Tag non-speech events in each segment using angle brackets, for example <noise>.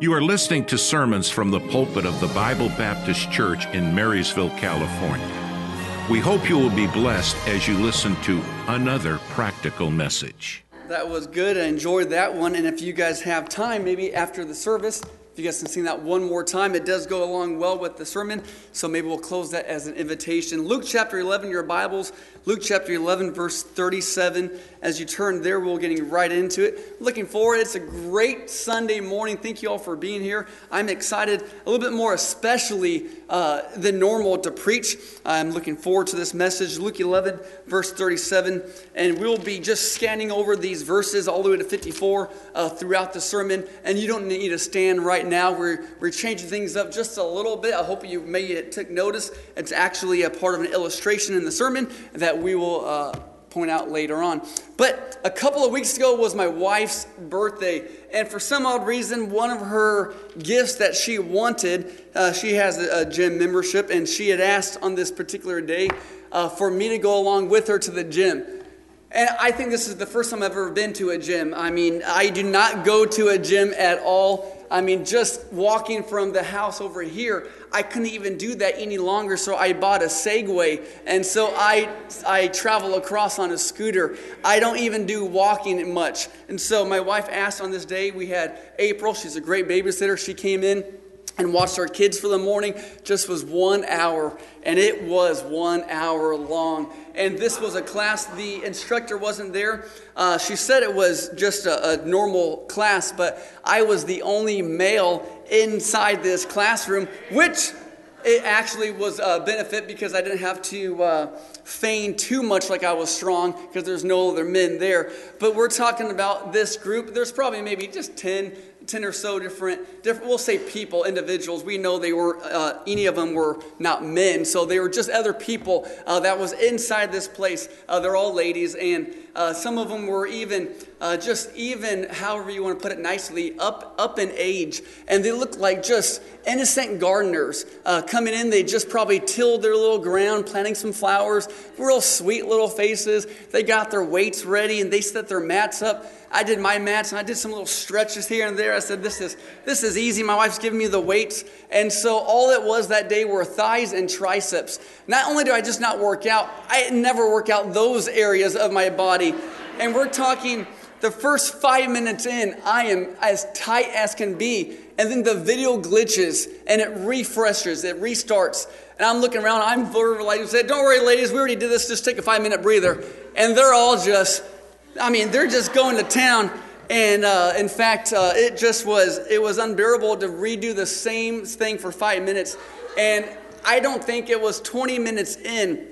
You are listening to sermons from the pulpit of the Bible Baptist Church in Marysville, California. We hope you will be blessed as you listen to another practical message. That was good. I enjoyed that one. And if you guys have time, maybe after the service, if you guys can sing that one more time, it does go along well with the sermon. So maybe we'll close that as an invitation. Luke chapter 11, your Bibles, Luke chapter 11, verse 37. As you turn there, we're getting right into it. Looking forward. It's a great Sunday morning. Thank you all for being here. I'm excited, a little bit more especially uh, than normal to preach. I'm looking forward to this message. Luke 11, verse 37. And we'll be just scanning over these verses all the way to 54 uh, throughout the sermon. And you don't need to stand right now. We're, we're changing things up just a little bit. I hope you may have took notice. It's actually a part of an illustration in the sermon that that we will uh, point out later on. But a couple of weeks ago was my wife's birthday, and for some odd reason, one of her gifts that she wanted, uh, she has a, a, gym membership, and she had asked on this particular day uh, for me to go along with her to the gym. And I think this is the first time I've ever been to a gym. I mean, I do not go to a gym at all. I mean, just walking from the house over here, I couldn't even do that any longer, so I bought a Segway. And so I, I travel across on a scooter. I don't even do walking much. And so my wife asked on this day, we had April, she's a great babysitter. She came in and watched our kids for the morning just was one hour and it was one hour long and this was a class the instructor wasn't there uh, she said it was just a, a normal class but i was the only male inside this classroom, which it actually was a benefit because I didn't have to uh, feign too much like I was strong because there's no other men there. But we're talking about this group. There's probably maybe just 10 10 or so different, different we'll say people, individuals. We know they were, uh, any of them were not men, so they were just other people uh, that was inside this place. Uh, they're all ladies, and uh, some of them were even, uh, just even, however you want to put it nicely, up, up in age. And they looked like just innocent gardeners uh, coming in. They just probably tilled their little ground, planting some flowers, real sweet little faces. They got their weights ready, and they set their mats up. I did my mats and I did some little stretches here and there. I said, This is this is easy. My wife's giving me the weights. And so all it was that day were thighs and triceps. Not only do I just not work out, I never work out those areas of my body. And we're talking the first five minutes in, I am as tight as can be. And then the video glitches and it refreshes, it restarts. And I'm looking around, I'm like, said, Don't worry, ladies, we already did this, just take a five minute breather. And they're all just I mean, they're just going to town. And uh, in fact, uh, it just was, it was unbearable to redo the same thing for five minutes. And I don't think it was 20 minutes in.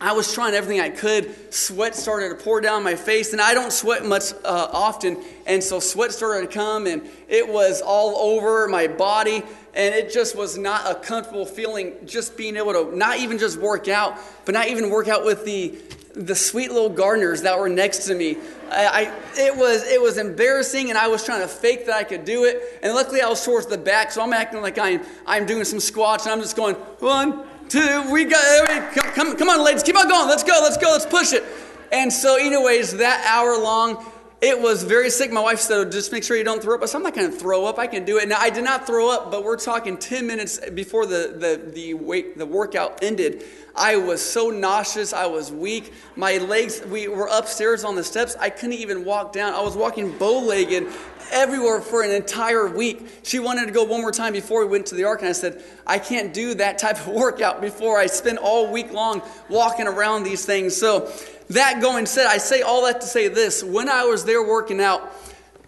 I was trying everything I could. Sweat started to pour down my face, and I don't sweat much uh, often. And so sweat started to come, and it was all over my body. And it just was not a comfortable feeling just being able to not even just work out, but not even work out with the the sweet little gardeners that were next to me. I, I, it, was, it was embarrassing, and I was trying to fake that I could do it. And luckily, I was towards the back, so I'm acting like I'm, I'm doing some squats, and I'm just going, one, two, we got, come, come, on, ladies, keep on going. Let's go, let's go, let's push it. And so, anyways, that hour long, it was very sick. My wife said, just make sure you don't throw up. I said, I'm not going to throw up. I can do it. Now, I did not throw up, but we're talking 10 minutes before the, the, the, weight, the workout ended. I was so nauseous. I was weak. My legs, we were upstairs on the steps. I couldn't even walk down. I was walking bow legged everywhere for an entire week. She wanted to go one more time before we went to the ark, and I said, I can't do that type of <laughs> workout before I spend all week long walking around these things. So, that going said, I say all that to say this. When I was there working out,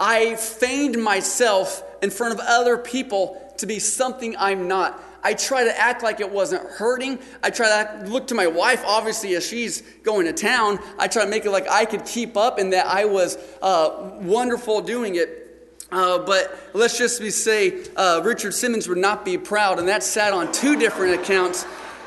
I feigned myself in front of other people to be something I'm not. I try to act like it wasn't hurting. I try to act, look to my wife, obviously, as she's going to town. I try to make it like I could keep up and that I was uh, wonderful doing it. Uh, but let's just be say uh, Richard Simmons would not be proud, and that sat on two different accounts.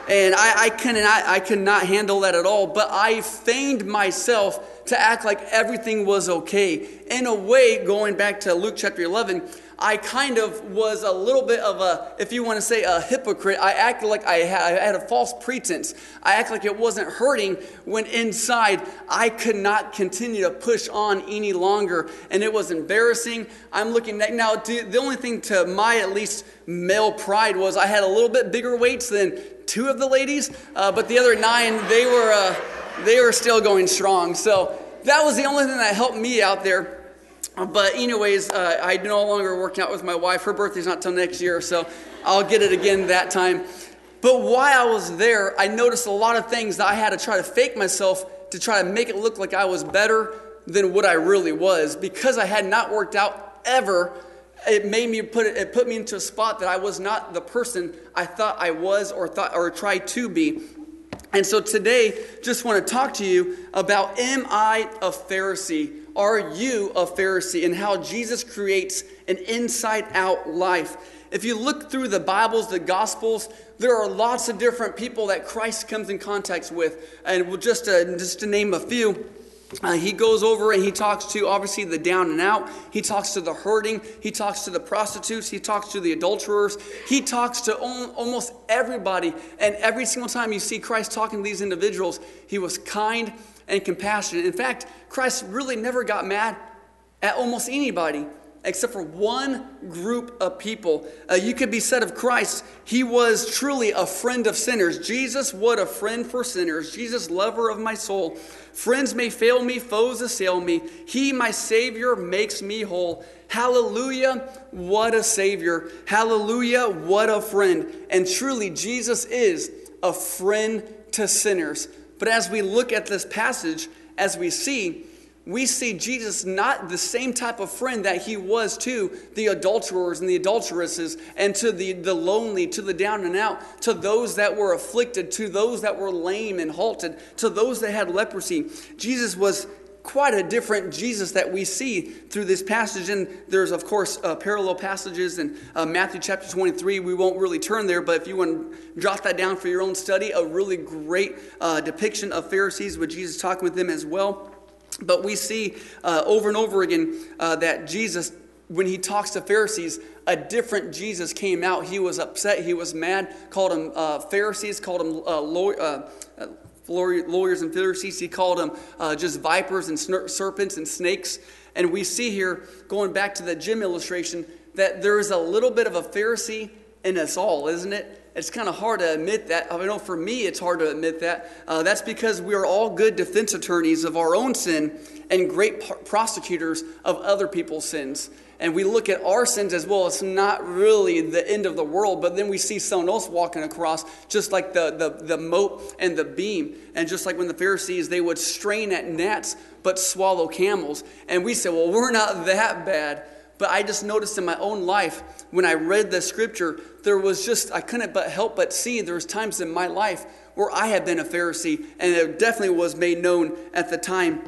And I, I, cannot, I could not handle that at all. But I feigned myself to act like everything was okay. In a way, going back to Luke chapter 11, I kind of was a little bit of a, if you want to say a hypocrite. I acted like I had, a false pretense. I acted like it wasn't hurting when inside I could not continue to push on any longer. And it was embarrassing. I'm looking at, now, the only thing to my at least male pride was I had a little bit bigger weights than two of the ladies, uh, but the other nine, they were, uh, they were still going strong. So that was the only thing that helped me out there. But anyways, uh, I no longer working out with my wife. Her birthday's not till next year, so I'll get it again that time. But while I was there, I noticed a lot of things that I had to try to fake myself to try to make it look like I was better than what I really was. Because I had not worked out ever, it made me put it, it put me into a spot that I was not the person I thought I was or thought or tried to be. And so today, just want to talk to you about am I a Pharisee? Are you a Pharisee? And how Jesus creates an inside out life. If you look through the Bibles, the Gospels, there are lots of different people that Christ comes in contact with. And we'll just, uh, just to name a few, uh, he goes over and he talks to obviously the down and out. He talks to the hurting. He talks to the prostitutes. He talks to the adulterers. He talks to almost everybody. And every single time you see Christ talking to these individuals, he was kind and compassionate. In fact, Christ really never got mad at almost anybody except for one group of people. Uh, you could be said of Christ, he was truly a friend of sinners. Jesus, what a friend for sinners. Jesus, lover of my soul. Friends may fail me, foes assail me. He, my Savior, makes me whole. Hallelujah, what a Savior. Hallelujah, what a friend. And truly, Jesus is a friend to sinners. But as we look at this passage, as we see, we see Jesus not the same type of friend that he was to the adulterers and the adulteresses and to the, the lonely, to the down and out, to those that were afflicted, to those that were lame and halted, to those that had leprosy. Jesus was quite a different Jesus that we see through this passage. And there's, of course, uh, parallel passages in uh, Matthew chapter 23. We won't really turn there, but if you want to jot that down for your own study, a really great uh, depiction of Pharisees with Jesus talking with them as well. But we see uh, over and over again uh, that Jesus, when he talks to Pharisees, a different Jesus came out. He was upset, he was mad, called them uh, Pharisees, called them uh, lawyers and Pharisees. He called them just vipers and serpents and snakes. And we see here, going back to the gym illustration, that there is a little bit of a Pharisee in us all, isn't it? It's kind of hard to admit that. I know for me, it's hard to admit that. Uh, that's because we are all good defense attorneys of our own sin and great prosecutors of other people's sins. And we look at our sins as well. It's not really the end of the world, but then we see someone else walking across, just like the, the, the mote and the beam. And just like when the Pharisees, they would strain at gnats but swallow camels. And we say, well, we're not that bad. But I just noticed in my own life when I read the scripture, there was just, I couldn't but help but see there was times in my life where I had been a Pharisee, and it definitely was made known at the time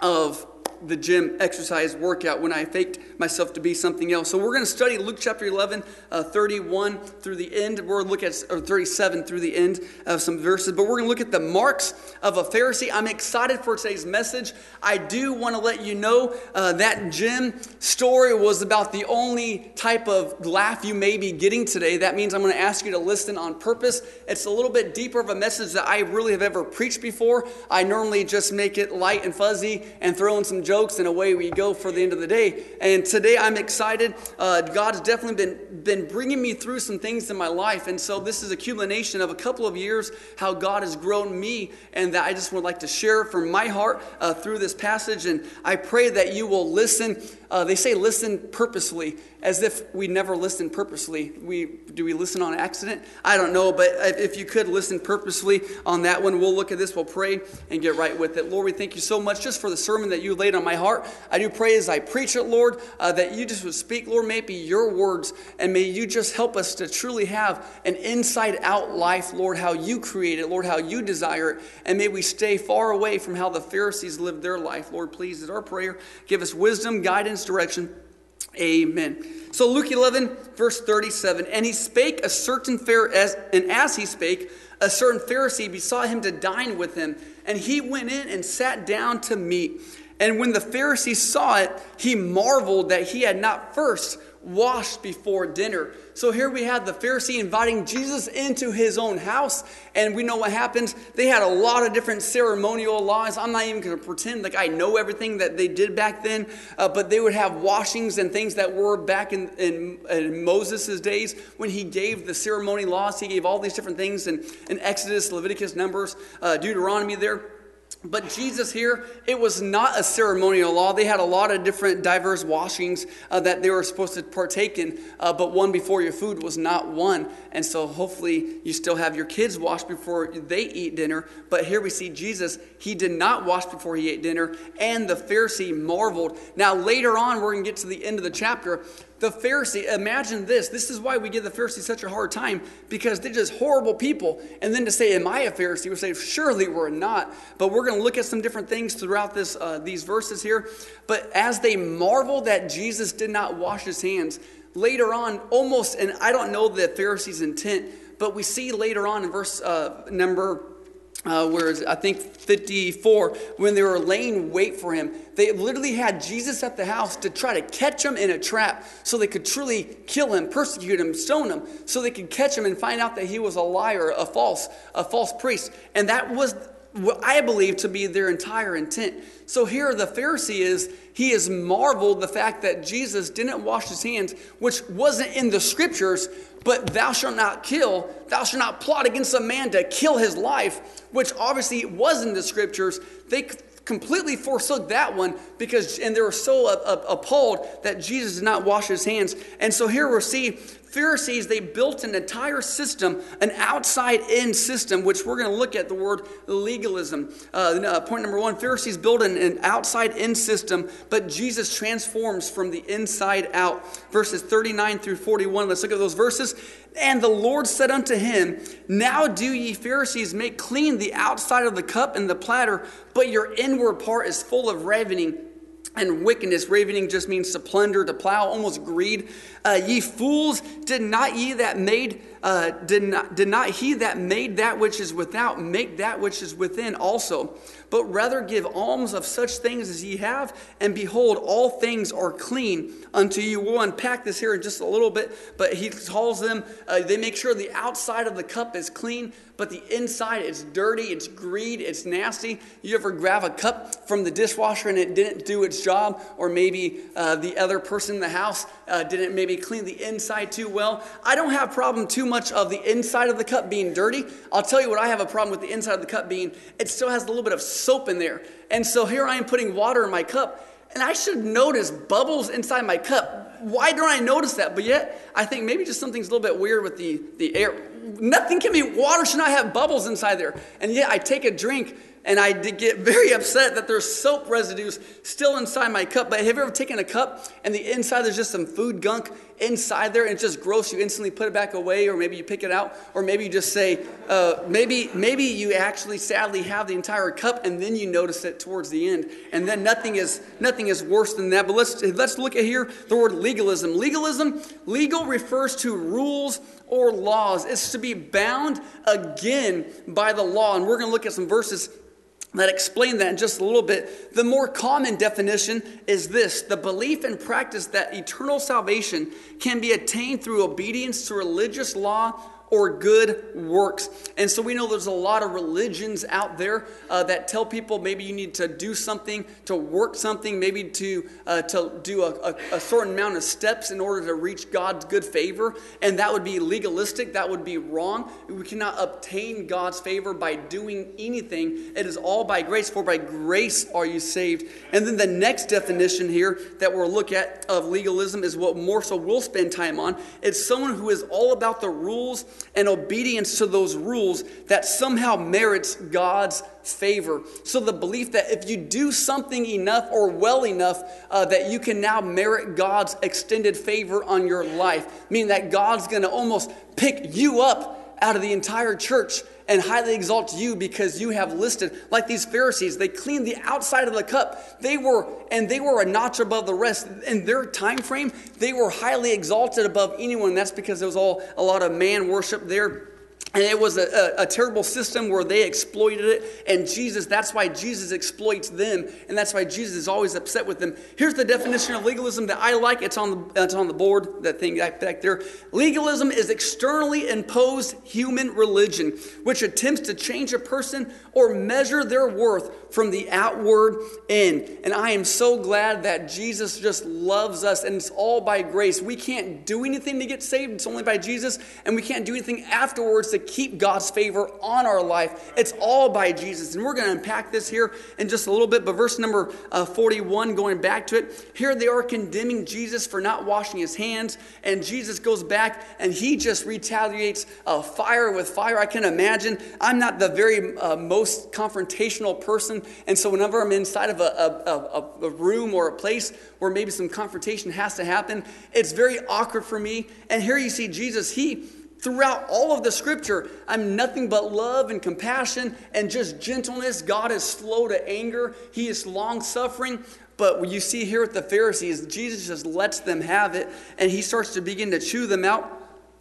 of the gym exercise workout when I faked myself to be something else. So we're going to study Luke chapter 11, uh, 31 through the end. We're going to look at or 37 through the end of some verses, but we're going to look at the marks of a Pharisee. I'm excited for today's message. I do want to let you know uh, that gym story was about the only type of laugh you may be getting today. That means I'm going to ask you to listen on purpose. It's a little bit deeper of a message that I really have ever preached before. I normally just make it light and fuzzy and throw in some jokes, and away we go for the end of the day. And today I'm excited. Uh, God's definitely been, been bringing me through some things in my life. And so this is a culmination of a couple of years how God has grown me, and that I just would like to share from my heart uh, through this passage. And I pray that you will listen uh, they say listen purposely, as if we never listen purposely. We, do we listen on accident? I don't know, but if you could listen purposely on that one, we'll look at this, we'll pray, and get right with it. Lord, we thank you so much just for the sermon that you laid on my heart. I do pray as I preach it, Lord, uh, that you just would speak, Lord, may it be your words, and may you just help us to truly have an inside out life, Lord, how you create it, Lord, how you desire it, and may we stay far away from how the Pharisees lived their life. Lord, please, is our prayer. Give us wisdom, guidance, direction. Amen. So Luke 11, verse 37, and he spake a certain fair as and as he spake, a certain Pharisee besought him to dine with him, and he went in and sat down to meat. And when the Pharisee saw it, he marveled that he had not first washed before dinner. So here we have the Pharisee inviting Jesus into his own house, and we know what happens. They had a lot of different ceremonial laws. I'm not even going to pretend like I know everything that they did back then, uh, but they would have washings and things that were back in, in, in Moses' days when he gave the ceremony laws. He gave all these different things in, in Exodus, Leviticus, Numbers, uh, Deuteronomy there. But Jesus here, it was not a ceremonial law. They had a lot of different diverse washings uh, that they were supposed to partake in, uh, but one before your food was not one. And so hopefully you still have your kids wash before they eat dinner. But here we see Jesus, he did not wash before he ate dinner, and the Pharisee marveled. Now, later on, we're going to get to the end of the chapter. The Pharisee, imagine this. This is why we give the Pharisees such a hard time because they're just horrible people. And then to say, Am I a Pharisee? We say, Surely we're not. But we're going to look at some different things throughout this, uh, these verses here. But as they marvel that Jesus did not wash his hands, later on, almost, and I don't know the Pharisee's intent, but we see later on in verse uh, number uh, whereas I think 54, when they were laying wait for him, they literally had Jesus at the house to try to catch him in a trap so they could truly kill him, persecute him, stone him, so they could catch him and find out that he was a liar, a false, a false priest. And that was what I believe to be their entire intent. So here the Pharisee is, he has marveled the fact that Jesus didn't wash his hands, which wasn't in the scriptures, but thou shalt not kill, thou shalt not plot against a man to kill his life, which obviously was in the scriptures. They completely forsook that one because, and they were so appalled that Jesus did not wash his hands. And so here we see Pharisees, they built an entire system, an outside in system, which we're going to look at the word legalism. Uh, point number one Pharisees build an, an outside in system, but Jesus transforms from the inside out. Verses 39 through 41. Let's look at those verses. And the Lord said unto him, Now do ye Pharisees make clean the outside of the cup and the platter, but your inward part is full of ravening and wickedness. Ravening just means to plunder, to plow, almost greed. Uh, ye fools, did not ye that made, uh, did, not, did not he that made that which is without make that which is within also? But rather give alms of such things as ye have, and behold, all things are clean unto you. We'll unpack this here in just a little bit, but he calls them, uh, they make sure the outside of the cup is clean, but the inside is dirty, it's greed, it's nasty. You ever grab a cup from the dishwasher and it didn't do its job, or maybe uh, the other person in the house uh, didn't maybe clean the inside too well? I don't have a problem too much of the inside of the cup being dirty. I'll tell you what I have a problem with the inside of the cup being, it still has a little bit of soap in there. And so here I am putting water in my cup, and I should notice bubbles inside my cup. Why don't I notice that? But yet, I think maybe just something's a little bit weird with the, the air nothing can be, water should not have bubbles inside there. And yet I take a drink and I get very <laughs> upset that there's soap residues still inside my cup. But have you ever taken a cup and the inside there's just some food gunk inside there and it's just gross? You instantly put it back away, or maybe you pick it out, or maybe you just say, uh, maybe maybe you actually sadly have the entire cup and then you notice it towards the end, and then nothing is nothing is worse than that. But let's let's look at here the word legalism. Legalism, legal refers to rules or laws. It's to be bound again by the law, and we're going to look at some verses that explain that in just a little bit. The more common definition is this the belief and practice that eternal salvation can be attained through obedience to religious law or good works. And so we know there's a lot of religions out there uh, that tell people maybe you need to do something, to work something, maybe to, uh, to do a, a, a, certain amount of steps in order to reach God's good favor. And that would be legalistic, that would be wrong. We cannot obtain God's favor by doing anything. It is all by grace, for by grace are you saved. And then the next definition here that we'll look at of legalism is what more so we'll spend time on. It's someone who is all about the rules and obedience to those rules that somehow merits God's favor. So, the belief that if you do something enough or well enough, uh, that you can now merit God's extended favor on your life, meaning that God's going to almost pick you up out of the entire church and highly exalt you because you have listed like these pharisees they cleaned the outside of the cup. They were and they were a notch above the rest. In their time frame they were highly exalted above anyone. That's because there was all a lot of man worship there and it was a, a, a, terrible system where they exploited it. And Jesus, that's why Jesus exploits them. And that's why Jesus is always upset with them. Here's the definition of legalism that I like. It's on the, it's on the board, that thing back there. Legalism is externally imposed human religion, which attempts to change a person or measure their worth from the outward in. And I am so glad that Jesus just loves us. And it's all by grace. We can't do anything to get saved, it's only by Jesus. And we can't do anything afterwards to to keep God's favor on our life. It's all by Jesus. And we're going to unpack this here in just a little bit. But verse number uh, 41, going back to it, here they are condemning Jesus for not washing his hands. And Jesus goes back and he just retaliates uh, fire with fire. I can imagine. I'm not the very uh, most confrontational person. And so whenever I'm inside of a, a, a, a room or a place where maybe some confrontation has to happen, it's very awkward for me. And here you see Jesus, he Throughout all of the scripture, I'm nothing but love and compassion and just gentleness. God is slow to anger, He is long suffering. But what you see here with the Pharisees, Jesus just lets them have it and He starts to begin to chew them out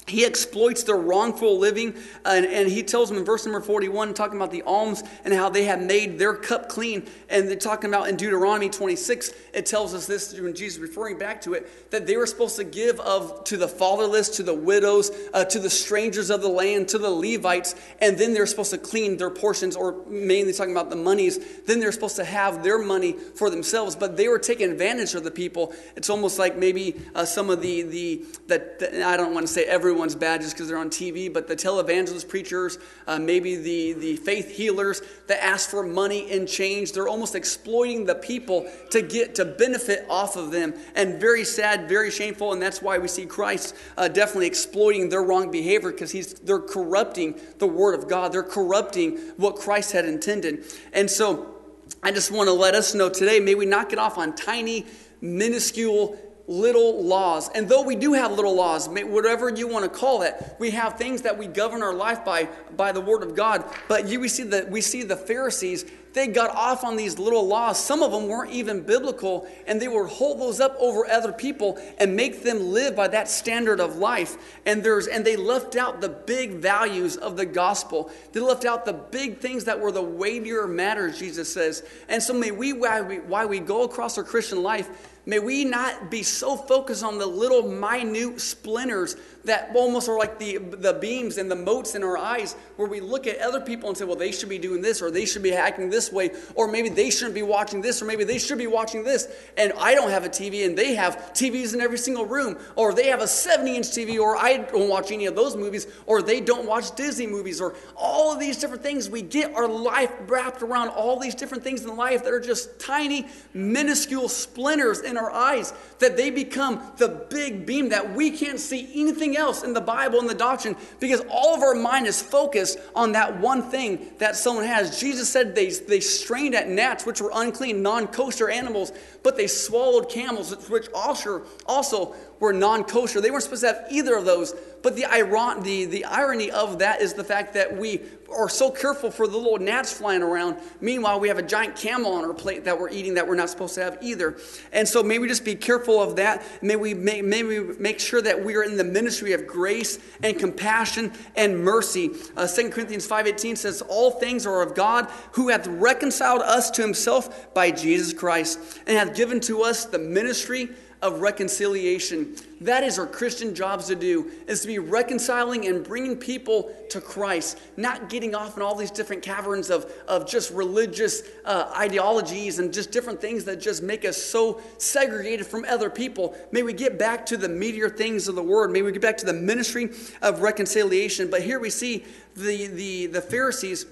he exploits their wrongful living and, and, he tells them in verse number 41 talking about the alms and how they have made their cup clean. And they're talking about in deuteronomy 26 it tells us this when jesus referring back to it that they were supposed to give of to the fatherless to the widows uh, to the strangers of the land to the levites and then they're supposed to clean their portions or mainly talking about the monies. Then they're supposed to have their money for themselves but they were taking advantage of the people. It's almost like maybe uh, some of the the that i don't want to say everyone everyone's bad just because they're on TV, but the televangelist preachers, uh, maybe the, the faith healers that ask for money and change, they're almost exploiting the people to get to benefit off of them. And very sad, very shameful, and that's why we see Christ uh, definitely exploiting their wrong behavior because he's they're corrupting the word of God. They're corrupting what Christ had intended. And so I just want to let us know today, may we not get off on tiny, minuscule little laws. And though we do have little laws, whatever you want to call it, we have things that we govern our life by by the word of God. But you we see that we see the Pharisees, they got off on these little laws. Some of them weren't even biblical, and they would hold those up over other people and make them live by that standard of life. And there's and they left out the big values of the gospel. They left out the big things that were the weightier matters, Jesus says. And so may we why we, why we go across our Christian life May we not be so focused on the little minute splinters that almost are like the, the beams and the motes in our eyes, where we look at other people and say, well, they should be doing this, or they should be acting this way, or maybe they shouldn't be watching this, or maybe they should be watching this. And I don't have a TV, and they have TVs in every single room, or they have a 70 inch TV, or I don't watch any of those movies, or they don't watch Disney movies, or all of these different things. We get our life wrapped around all these different things in life that are just tiny, minuscule splinters in our eyes, that they become the big beam that we can't see anything else in the Bible and the doctrine because all of our mind is focused on that one thing that someone has. Jesus said they, they strained at gnats, which were unclean, non kosher animals, but they swallowed camels, which also, also were non kosher. They weren't supposed to have either of those. But the, iron, the, the irony of that is the fact that we are so careful for the little gnats flying around. Meanwhile, we have a giant camel on our plate that we're eating that we're not supposed to have either. And so may we just be careful of that. May we make, may we make sure that we are in the ministry of grace and compassion and mercy. Uh, 2 Corinthians 5.18 says, All things are of God who hath reconciled us to himself by Jesus Christ and hath given to us the ministry of reconciliation. That is our Christian jobs to do, is to be reconciling and bringing people to Christ, not getting off in all these different caverns of, of just religious uh, ideologies and just different things that just make us so segregated from other people. May we get back to the meatier things of the word. May we get back to the ministry of reconciliation. But here we see the, the, the Pharisees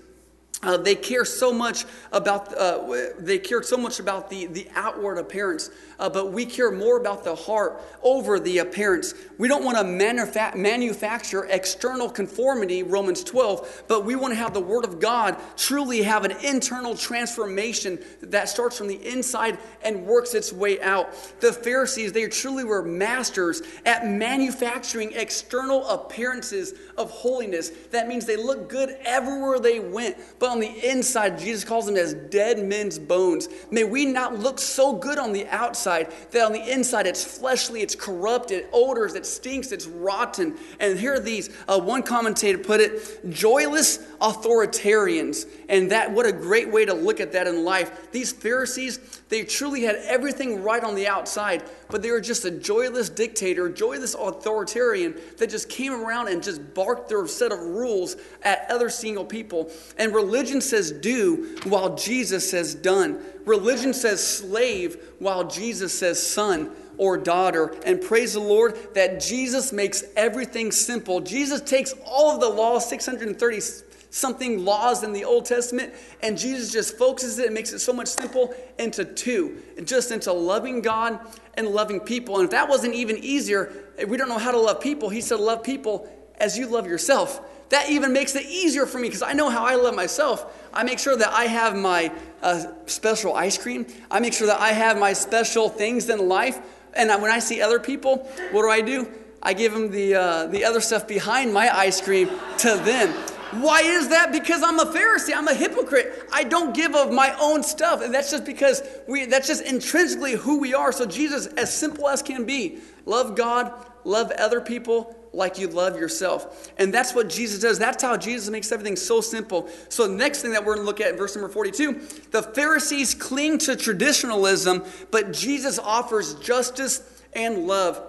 uh, they care so much about uh, they care so much about the, the outward appearance uh, but we care more about the heart over the appearance. We don't want to manufa- manufacture external conformity romans 12 but we want to have the word of god truly have an internal transformation that starts from the inside and works its way out. The pharisees they truly were masters at manufacturing external appearances of holiness that means they look good everywhere they went but on the inside, Jesus calls them as dead men's bones. May we not look so good on the outside that on the inside it's fleshly, it's corrupt, it odors, it stinks, it's rotten. And here are these. Uh, one commentator put it joyless authoritarians. And that, what a great way to look at that in life. These Pharisees, they truly had everything right on the outside, but they were just a joyless dictator, joyless authoritarian that just came around and just barked their set of rules at other single people. And religion says do while Jesus says done. Religion says slave while Jesus says son or daughter. And praise the Lord that Jesus makes everything simple. Jesus takes all of the law, 630 something laws in the Old Testament, and Jesus just focuses it and makes it so much simple into two, just into loving God and loving people. And if that wasn't even easier, we don't know how to love people. He said, Love people as you love yourself. That even makes it easier for me because I know how I love myself. I make sure that I have my uh, special ice cream. I make sure that I have my special things in life. And when I see other people, what do I do? I give them the, uh, the other stuff behind my ice cream to them. Why is that? Because I'm a Pharisee. I'm a hypocrite. I don't give of my own stuff. And that's just because we that's just intrinsically who we are. So Jesus, as simple as can be, love God, love other people like you love yourself. And that's what Jesus does. That's how Jesus makes everything so simple. So the next thing that we're going to look at in verse number 42, the Pharisees cling to traditionalism, but Jesus offers justice and love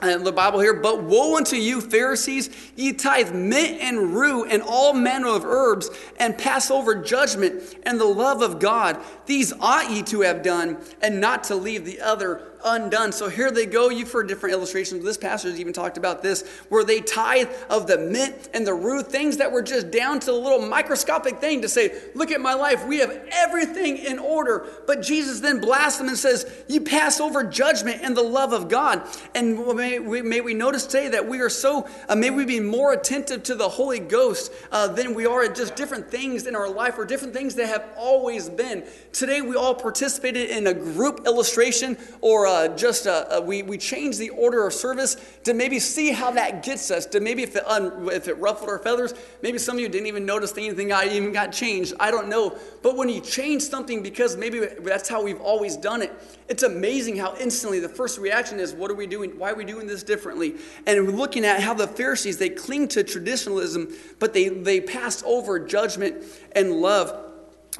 and the Bible here, but woe unto you, Pharisees, ye tithe mint and rue and all manner of herbs, and pass over judgment and the love of God. These ought ye to have done, and not to leave the other undone. So here they go. You've heard different illustrations. This passage even talked about this, where they tithe of the mint and the rue, things that were just down to a little microscopic thing to say, look at my life. We have everything in order. But Jesus then blasts them and says, you pass over judgment and the love of God. And may we, may we notice today that we are so, uh, may we be more attentive to the Holy Ghost uh, than we are at just different things in our life or different things that have always been. Today we all participated in a group illustration or uh, just uh, uh, we, we changed the order of service to maybe see how that gets us, to maybe if it, un, if it ruffled our feathers, maybe some of you didn't even notice anything I even got changed. I don't know. But when you change something because maybe that's how we've always done it, it's amazing how instantly the first reaction is, what are we doing? Why are we doing this differently? And we're looking at how the Pharisees, they cling to traditionalism, but they, they pass over judgment and love.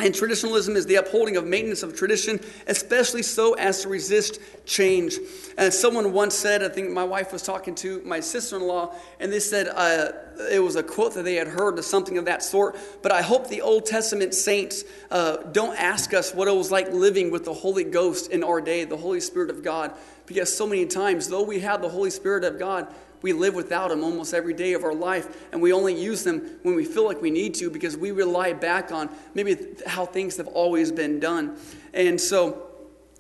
And traditionalism is the upholding of maintenance of tradition, especially so as to resist change. And someone once said, I think my wife was talking to my sister in law, and they said uh, it was a quote that they had heard or something of that sort. But I hope the Old Testament saints uh, don't ask us what it was like living with the Holy Ghost in our day, the Holy Spirit of God. Because so many times, though we have the Holy Spirit of God, we live without them almost every day of our life, and we only use them when we feel like we need to because we rely back on maybe how things have always been done. And so,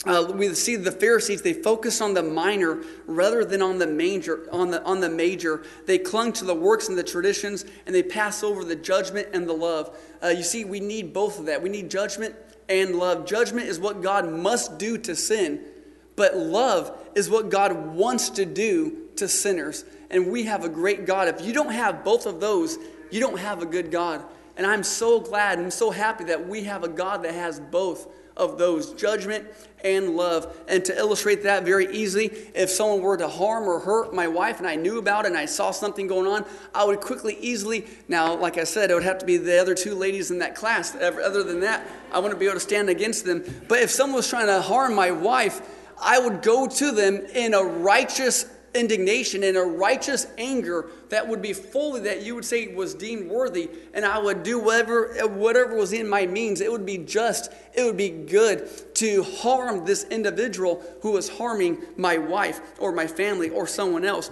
uh, we see the Pharisees, they focus on the minor rather than on the major, on the, on the major. They clung to the works and the traditions, and they pass over the judgment and the love. Uh, you see, we need both of that. We need judgment and love. Judgment is what God must do to sin, but love is what God wants to do to sinners. And we have a great God. If you don't have both of those, you don't have a good God. And I'm so glad and so happy that we have a God that has both of those judgment and love. And to illustrate that very easily, if someone were to harm or hurt my wife and I knew about it and I saw something going on, I would quickly, easily, now, like I said, it would have to be the other two ladies in that class. Other than that, I wouldn't be able to stand against them. But if someone was trying to harm my wife, I would go to them in a righteous indignation and a righteous anger that would be fully that you would say was deemed worthy and i would do whatever whatever was in my means it would be just it would be good to harm this individual who was harming my wife or my family or someone else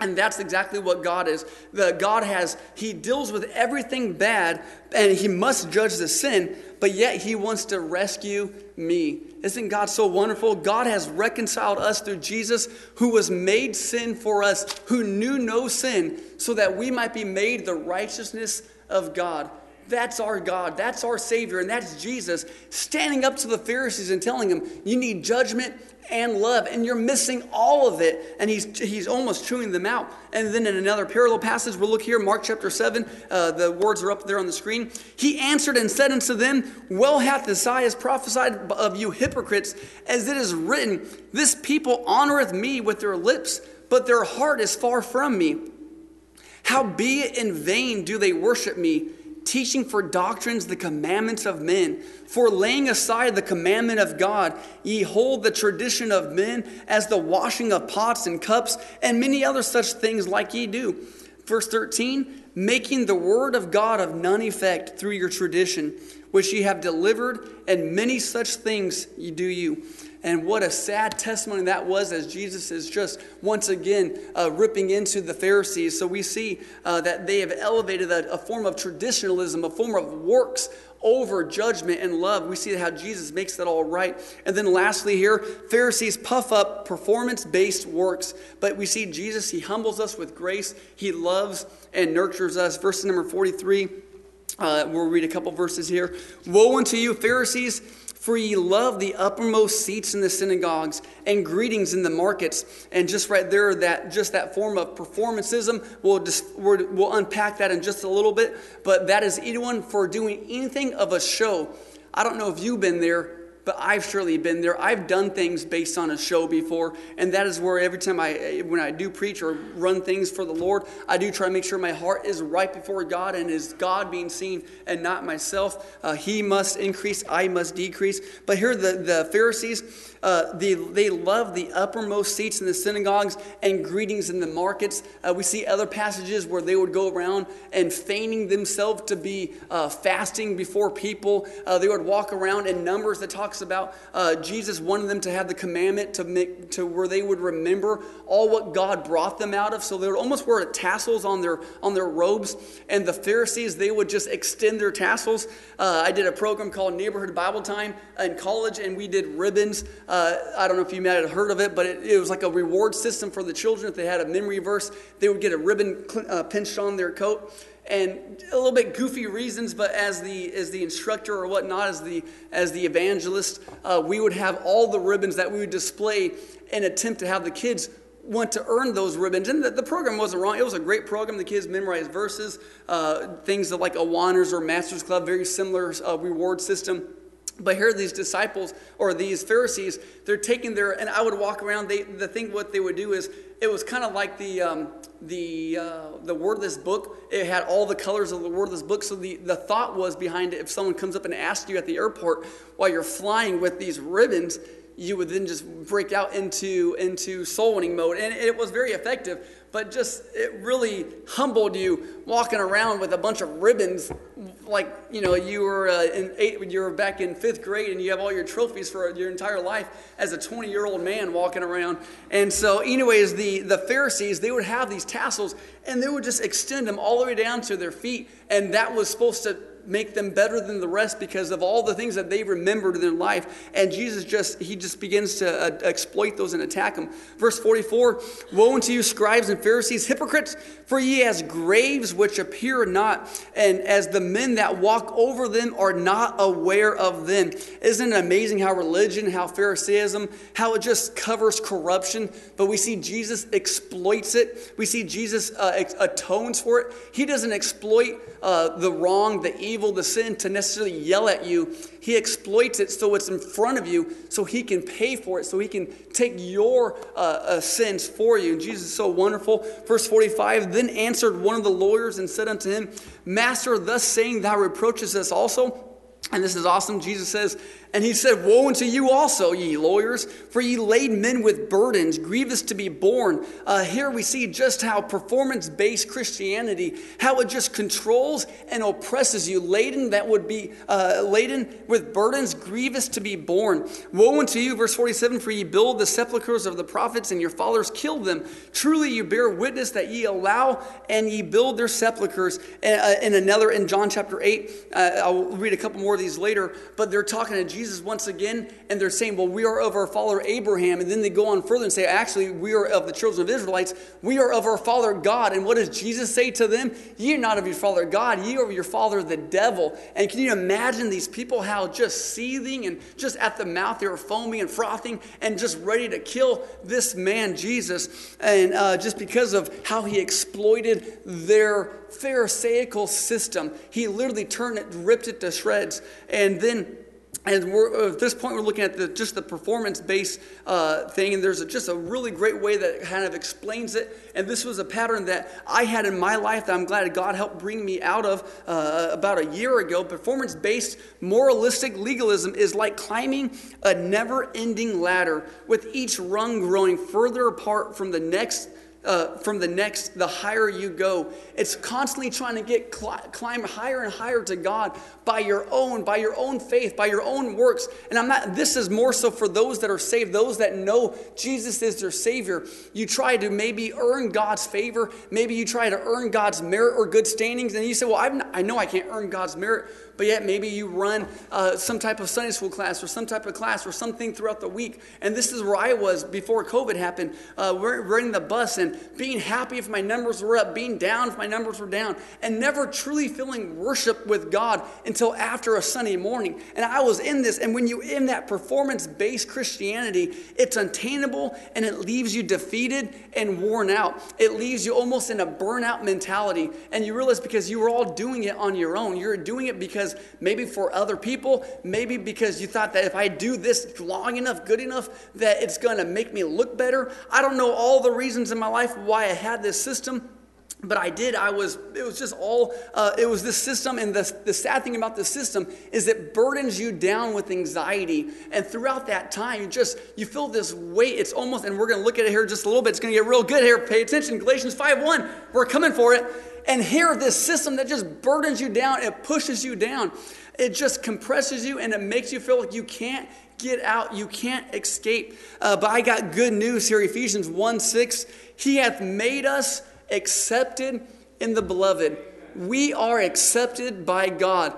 and that's exactly what God is. The God has, He deals with everything bad and He must judge the sin, but yet He wants to rescue me. Isn't God so wonderful? God has reconciled us through Jesus, who was made sin for us, who knew no sin, so that we might be made the righteousness of God. That's our God. That's our Savior. And that's Jesus standing up to the Pharisees and telling them, You need judgment and love, and you're missing all of it. And he's, he's almost chewing them out. And then in another parallel passage, we'll look here, Mark chapter 7, uh, the words are up there on the screen. He answered and said unto them, Well hath Isaiah prophesied of you hypocrites, as it is written, This people honoreth me with their lips, but their heart is far from me. Howbeit in vain do they worship me teaching for doctrines the commandments of men. For laying aside the commandment of God, ye hold the tradition of men as the washing of pots and cups, and many other such things like ye do. Verse 13, making the word of God of none effect through your tradition, which ye have delivered, and many such things ye do you. And what a sad testimony that was as Jesus is just once again uh, ripping into the Pharisees. So we see uh, that they have elevated a, a form of traditionalism, a form of works over judgment and love. We see how Jesus makes that all right. And then lastly, here, Pharisees puff up performance based works. But we see Jesus, he humbles us with grace, he loves and nurtures us. Verse number 43, uh, we'll read a couple verses here. Woe unto you, Pharisees! For ye love the uppermost seats in the synagogues and greetings in the markets. And just right there, that just that form of performancism, we'll, just, we'll unpack that in just a little bit. But that is anyone for doing anything of a show. I don't know if you've been there, but I've surely been there. I've done things based on a show before, and that is where every time I, when I do preach or run things for the Lord, I do try to make sure my heart is right before God and is God being seen and not myself. Uh, he must increase, I must decrease. But here, the, the Pharisees, uh, they, they love the uppermost seats in the synagogues and greetings in the markets. Uh, we see other passages where they would go around and feigning themselves to be uh, fasting before people. Uh, they would walk around in numbers that talks about uh, Jesus wanted them to have the commandment to make to where they would remember all what God brought them out of. So they would almost wear tassels on their on their robes. And the Pharisees they would just extend their tassels. Uh, I did a program called Neighborhood Bible Time in college, and we did ribbons. Uh, I don't know if you might have heard of it, but it, it, was like a reward system for the children. If they had a memory verse, they would get a ribbon uh, pinched on their coat. And a little bit goofy reasons, but as the as the instructor or whatnot, as the as the evangelist, uh, we would have all the ribbons that we would display and attempt to have the kids want to earn those ribbons. And the, the, program wasn't wrong. It was a great program. The kids memorized verses, uh, things like Awanas or Masters Club, very similar uh, reward system. But here, these disciples or these Pharisees, they're taking their, and I would walk around. They, the thing, what they would do is, it was kind of like the um, the uh, the wordless book. It had all the colors of the wordless book. So the the thought was behind it. If someone comes up and asks you at the airport while you're flying with these ribbons, you would then just break out into into soul winning mode, and it was very effective but just it really humbled you walking around with a bunch of ribbons like you know you were uh, in eight, you were back in fifth grade and you have all your trophies for your entire life as a 20 year old man walking around. And so anyways the the pharisees they would have these tassels and they would just extend them all the way down to their feet. And that was supposed to make them better than the rest because of all the things that they remembered in their life. And Jesus just, he just begins to uh, exploit those and attack them. Verse 44 Woe unto you, scribes and Pharisees, hypocrites, for ye as graves which appear not, and as the men that walk over them are not aware of them. Isn't it amazing how religion, how Pharisaism, how it just covers corruption? But we see Jesus exploits it. We see Jesus uh, atones for it. He doesn't exploit uh, the wrong, the evil, the sin to necessarily yell at you. He exploits it so it's in front of you so he can pay for it, so he can take your uh, uh, sins for you. And Jesus is so wonderful. Verse 45 Then answered one of the lawyers and said unto him, Master, thus saying, thou reproachest us also. And this is awesome. Jesus says, and he said, Woe unto you also, ye lawyers, for ye lade men with burdens, grievous to be borne. Uh, here we see just how performance based Christianity, how it just controls and oppresses you. Laden that would be uh, laden with burdens, grievous to be borne. Woe unto you, verse 47, for ye build the sepulchres of the prophets, and your fathers killed them. Truly you bear witness that ye allow and ye build their sepulchres. And, uh, and another in John chapter 8, uh, I'll read a couple more of these later, but they're talking to Jesus Jesus once again, and they're saying, Well, we are of our father Abraham. And then they go on further and say, Actually, we are of the children of Israelites. We are of our father God. And what does Jesus say to them? Ye are not of your father God, ye are of your father the devil. And can you imagine these people how just seething and just at the mouth they were foaming and frothing and just ready to kill this man, Jesus, and uh, just because of how he exploited their Pharisaical system. He literally turned it, ripped it to shreds, and then and uh, at this point, we're looking at the, just the performance based uh, thing, and there's a, just a really great way that kind of explains it. And this was a pattern that I had in my life that I'm glad God helped bring me out of uh, about a year ago. Performance based moralistic legalism is like climbing a never ending ladder, with each rung growing further apart from the next uh, from the next, the higher you go. It's constantly trying to get climb higher and higher to God by your own, by your own faith, by your own works. And I'm not. This is more so for those that are saved, those that know Jesus is their Savior. You try to maybe earn God's favor. Maybe you try to earn God's merit or good standings, and you say, "Well, not, I know I can't earn God's merit." But yet maybe you run uh, some type of Sunday school class or some type of class or something throughout the week. And this is where I was before COVID happened. Uh, running the bus and being happy if my numbers were up, being down if my numbers were down, and never truly feeling worship with God until after a Sunday morning. And I was in this, and when you're in that performance based Christianity, it's untainable and it leaves you defeated and worn out. It leaves you almost in a burnout mentality. And you realize because you were all doing it on your own, you're doing it because because maybe for other people, maybe because you thought that if I do this long enough, good enough, that it's going to make me look better. I don't know all the reasons in my life why I had this system, but I did. I was, it was just all, uh, it was this system. And the, the sad thing about the system is it burdens you down with anxiety. And throughout that time, you just, you feel this weight. It's almost, and we're going to look at it here just a little bit. It's going to get real good here. Pay attention. Galatians 5 1, we're coming for it and here this system that just burdens you down, it pushes you down, it just compresses you, and it makes you feel like you can't get out, you can't escape. Uh, but I got good news here Ephesians 1 6. He hath made us accepted in the beloved. We are accepted by God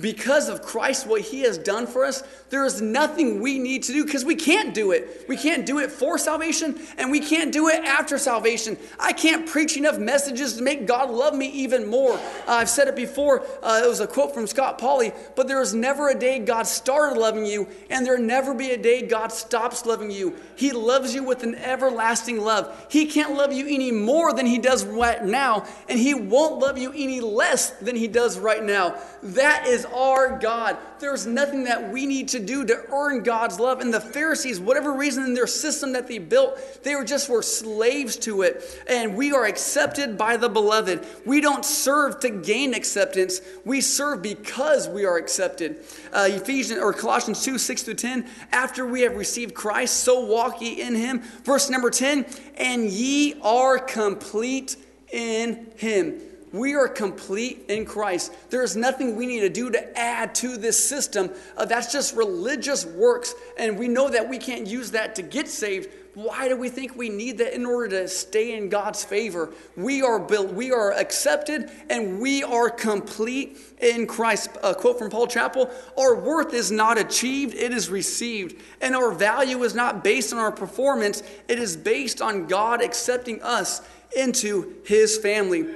because of Christ, what He has done for us, there is nothing we need to do because we can't do it. We can't do it for salvation and we can't do it after salvation. I can't preach enough messages to make God love me even more. Uh, I've said it before, uh, it was a quote from Scott Pauley, but there is never a day God started loving you and there never be a day God stops loving you. He loves you with an everlasting love. He can't love you any more than He does right now, and He won't love you any less than He does right now. That is our God. There's nothing that we need to do to earn God's love. And the Pharisees, whatever reason in their system that they built, they were just were slaves to it. And we are accepted by the beloved. We don't serve to gain acceptance. We serve because we are accepted. Uh, Ephesians or Colossians 2, 6 through 10. After we have received Christ, so walk ye in him. Verse number 10, and ye are complete in him. We are complete in Christ. There is nothing we need to do to add to this system. Uh, that's just religious works. And we know that we can't use that to get saved. Why do we think we need that in order to stay in God's favor? We are built, we are accepted, and we are complete in Christ. A quote from Paul Chappell Our worth is not achieved, it is received. And our value is not based on our performance, it is based on God accepting us into his family.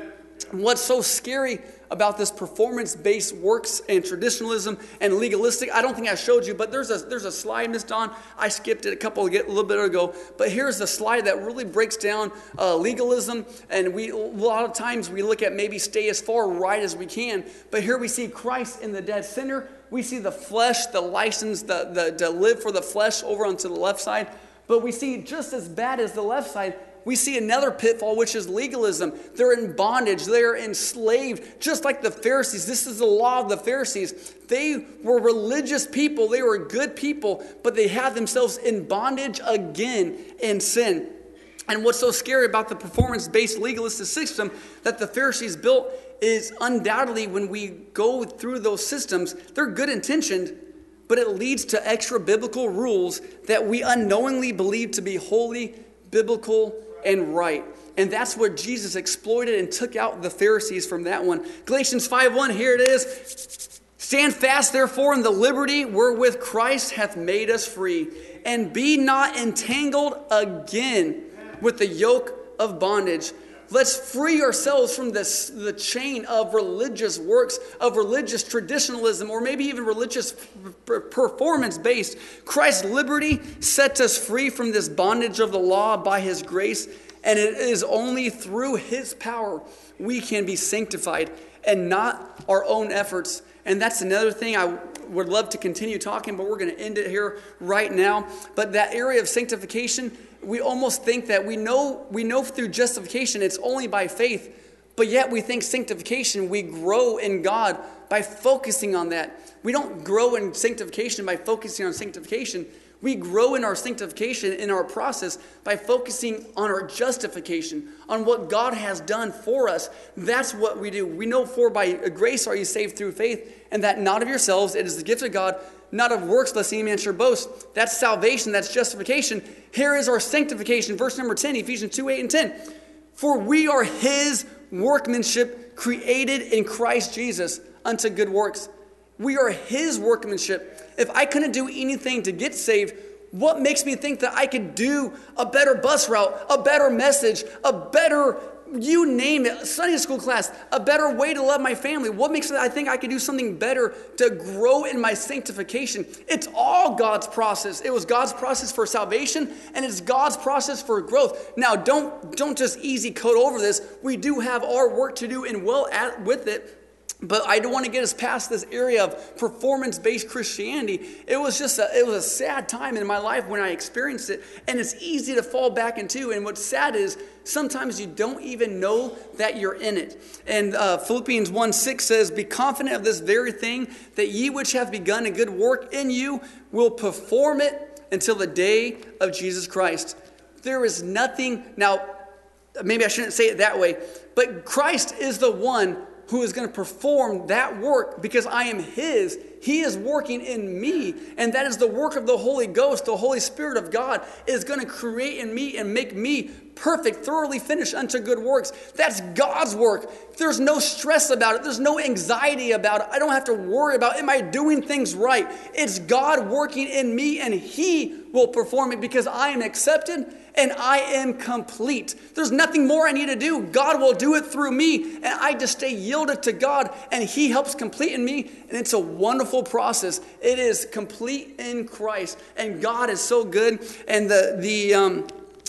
What's so scary about this performance based works and traditionalism and legalistic? I don't think I showed you, but there's a, there's a slide, Miss Dawn. I skipped it a couple a little bit ago, but here's the slide that really breaks down uh, legalism. And we, a lot of times we look at maybe stay as far right as we can, but here we see Christ in the dead center. We see the flesh, the license, the, the, to live for the flesh over onto the left side. But we see just as bad as the left side, we see another pitfall, which is legalism. They're in bondage, they're enslaved, just like the Pharisees. This is the law of the Pharisees. They were religious people, they were good people, but they had themselves in bondage again in sin. And what's so scary about the performance based legalistic system that the Pharisees built is undoubtedly when we go through those systems, they're good intentioned, but it leads to extra biblical rules that we unknowingly believe to be holy, biblical, and right. And that's what Jesus exploited and took out the Pharisees from that one. Galatians 5:1, here it is. Stand fast, therefore, in the liberty wherewith Christ hath made us free, and be not entangled again with the yoke of bondage. Let's free ourselves from this, the chain of religious works, of religious traditionalism, or maybe even religious performance based. Christ's liberty sets us free from this bondage of the law by his grace, and it is only through his power we can be sanctified and not our own efforts. And that's another thing I would love to continue talking, but we're going to end it here right now. But that area of sanctification, we almost think that we know we know through justification it's only by faith, but yet we think sanctification we grow in God by focusing on that. We don't grow in sanctification by focusing on sanctification. We grow in our sanctification in our process by focusing on our justification, on what God has done for us. That's what we do. We know for by grace are you saved through faith, and that not of yourselves, it is the gift of God, not of works, lest any man should boast. That's salvation, that's justification. Here is our sanctification. Verse number 10, Ephesians 2 8 and 10. For we are his workmanship, created in Christ Jesus unto good works. We are his workmanship if I couldn't do anything to get saved, what makes me think that I could do a better bus route, a better message, a better, you name it, Sunday school class, a better way to love my family? What makes me I think I could do something better to grow in my sanctification? It's all God's process. It was God's process for salvation and it's God's process for growth. Now, don't don't just easy code over this. We do have our work to do and well at with it but I don't want to get us past this area of performance-based Christianity. It was just a, it was a sad time in my life when I experienced it, and it's easy to fall back into. And what's sad is sometimes you don't even know that you're in it. And uh, Philippians 1 6 says, Be confident of this very thing, that ye which have begun a good work in you will perform it until the day of Jesus Christ. There is nothing, now, maybe I shouldn't say it that way, but Christ is the one who is going to perform that work because I am His. He is working in me. And that is the work of the Holy Ghost. The Holy Spirit of God is going to create in me and make me perfect, thoroughly finished unto good works. That's God's work. There's no stress about it, there's no anxiety about it. I don't have to worry about am I doing things right? It's God working in me and He will perform it because I am accepted and I am complete. There's nothing more I need to do. God will do it through me, and I just stay yielded to God, and He helps complete in me, and it's a wonderful process. It is complete in Christ, and God is so good. And the the um,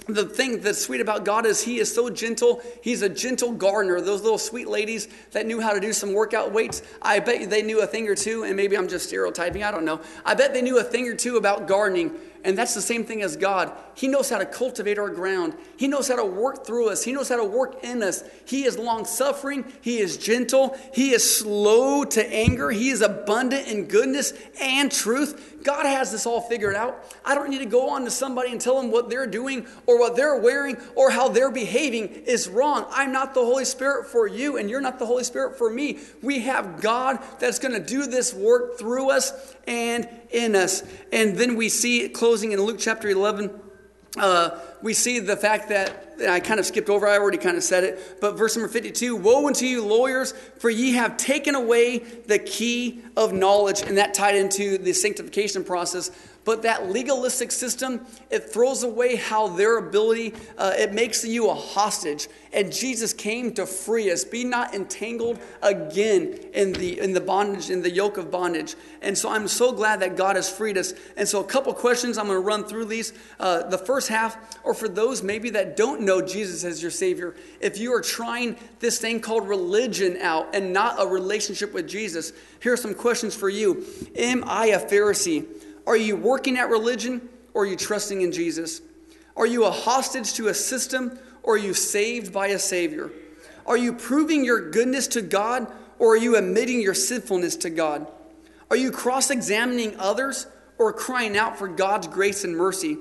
the thing that's sweet about God is He is so gentle. He's a gentle gardener. Those little sweet ladies that knew how to do some workout weights, I bet they knew a thing or two, and maybe I'm just stereotyping, I don't know. I bet they knew a thing or two about gardening. And that's the same thing as God. He knows how to cultivate our ground. He knows how to work through us. He knows how to work in us. He is long suffering. He is gentle. He is slow to anger. He is abundant in goodness and truth. God has this all figured out. I don't need to go on to somebody and tell them what they're doing or what they're wearing or how they're behaving is wrong. I'm not the Holy Spirit for you, and you're not the Holy Spirit for me. We have God that's going to do this work through us and in us. And then we see closing in Luke chapter 11. Uh, we see the fact that I kind of skipped over, I already kind of said it, but verse number 52 Woe unto you, lawyers, for ye have taken away the key of knowledge, and that tied into the sanctification process. But that legalistic system, it throws away how their ability, uh, it makes you a hostage. And Jesus came to free us. Be not entangled again in the in the bondage, in the yoke of bondage. And so I'm so glad that God has freed us. And so a couple questions I'm going to run through these. Uh, the first half, or for those maybe that don't know Jesus as your Savior, if you are trying this thing called religion out and not a relationship with Jesus, here are some questions for you. Am I a Pharisee? Are you working at religion or are you trusting in Jesus? Are you a hostage to a system or are you saved by a Savior? Are you proving your goodness to God or are you admitting your sinfulness to God? Are you cross examining others or crying out for God's grace and mercy?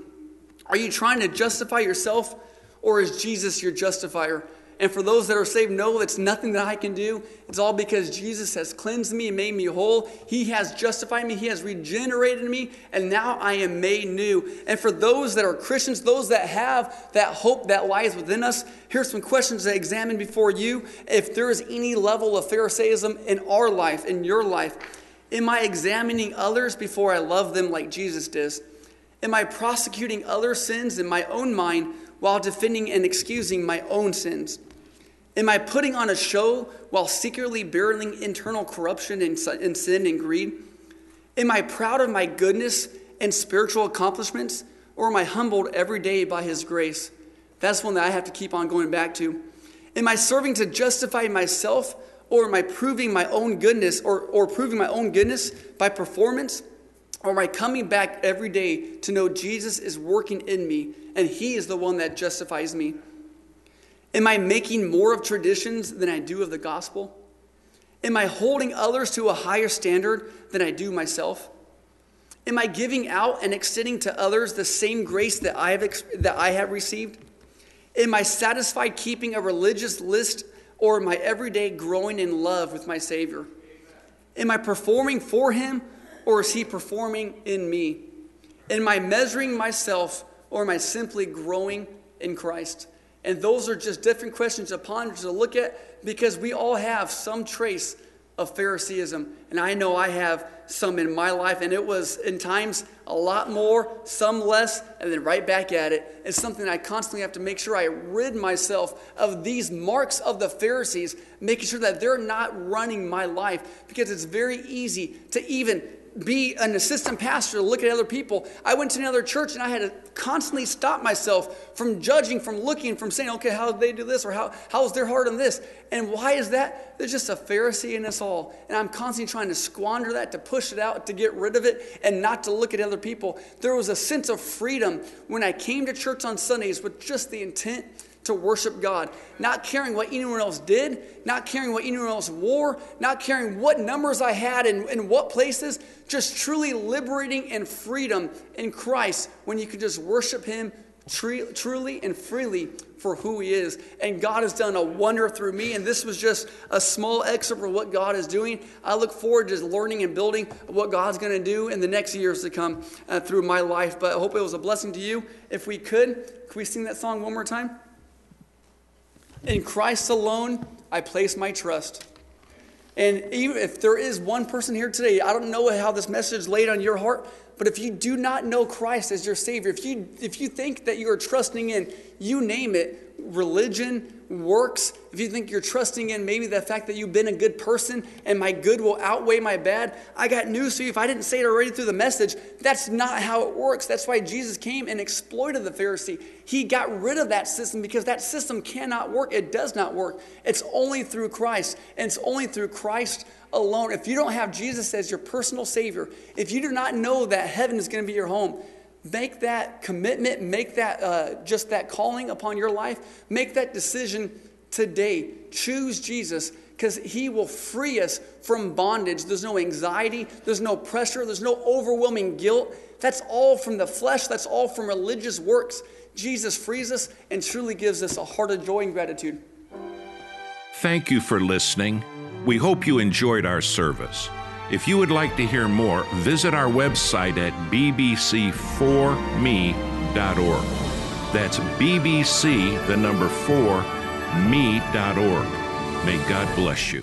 Are you trying to justify yourself or is Jesus your justifier? And for those that are saved, no, it's nothing that I can do. It's all because Jesus has cleansed me and made me whole. He has justified me, He has regenerated me, and now I am made new. And for those that are Christians, those that have that hope that lies within us, here's some questions to examine before you. If there is any level of Pharisaism in our life, in your life, Am I examining others before I love them like Jesus does? Am I prosecuting other sins in my own mind while defending and excusing my own sins? Am I putting on a show while secretly barreling internal corruption and, sin and greed? Am I proud of my goodness and spiritual accomplishments, or am I humbled every day by His grace? That's one that I have to keep on going back to. Am I serving to justify myself, or am I proving my own goodness, or, or proving my own goodness by performance? Or am I coming back every day to know Jesus is working in me and He is the one that justifies me? Am I making more of traditions than I do of the gospel? Am I holding others to a higher standard than I do myself? Am I giving out and extending to others the same grace that I have, that I have received? Am I satisfied keeping a religious list or am I every day growing in love with my Savior? Am I performing for Him or is He performing in me? Am I measuring myself or am I simply growing in Christ? And those are just different questions to ponder to look at because we all have some trace of Phariseeism. And I know I have some in my life, and it was in times a lot more, some less, and then right back at it. It's something I constantly have to make sure I rid myself of these marks of the Pharisees, making sure that they're not running my life because it's very easy to even be an assistant pastor to look at other people. I went to another church and I had to constantly stop myself from judging, from looking, from saying, okay, how did they do this? Or how, how is their heart on this? And why is that? There's just a Pharisee in us all. And I'm constantly trying to squander that, to push it out, to get rid of it, and not to look at other people. There was a sense of freedom when I came to church on Sundays with just the intent to worship God, not caring what anyone else did, not caring what anyone else wore, not caring what numbers I had and in what places, just truly liberating and freedom in Christ when you can just worship Him truly and freely for who He is. And God has done a wonder through me, and this was just a small excerpt of what God is doing. I look forward to learning and building what God's going to do in the next years to come uh, through my life. But I hope it was a blessing to you. If we could, could we sing that song one more time? In Christ alone, I place my trust. And even if there is one person here today, I don't know how this message laid on your heart, but if you do not know Christ as your Savior, if you, if you think that you are trusting in, you name it, religion, works, if you think you're trusting in maybe the fact that you've been a good person and my good will outweigh my bad, I got news for you. If I didn't say it already through the message, that's not how it works. That's why Jesus came and exploited the Pharisee. He got rid of that system because that system cannot work. It does not work. It's only through Christ, and it's only through Christ alone. If you don't have Jesus as your personal Savior, if you do not know that heaven is going to be your home, make that commitment, make that uh, just that calling upon your life, make that decision today. Choose Jesus because he will free us from bondage. There's no anxiety, there's no pressure, there's no overwhelming guilt. That's all from the flesh, that's all from religious works. Jesus frees us and truly gives us a heart of joy and gratitude. Thank you for listening. We hope you enjoyed our service. If you would like to hear more, visit our website at bbc4me.org. That's bbc, the number 4, me.org. May God bless you.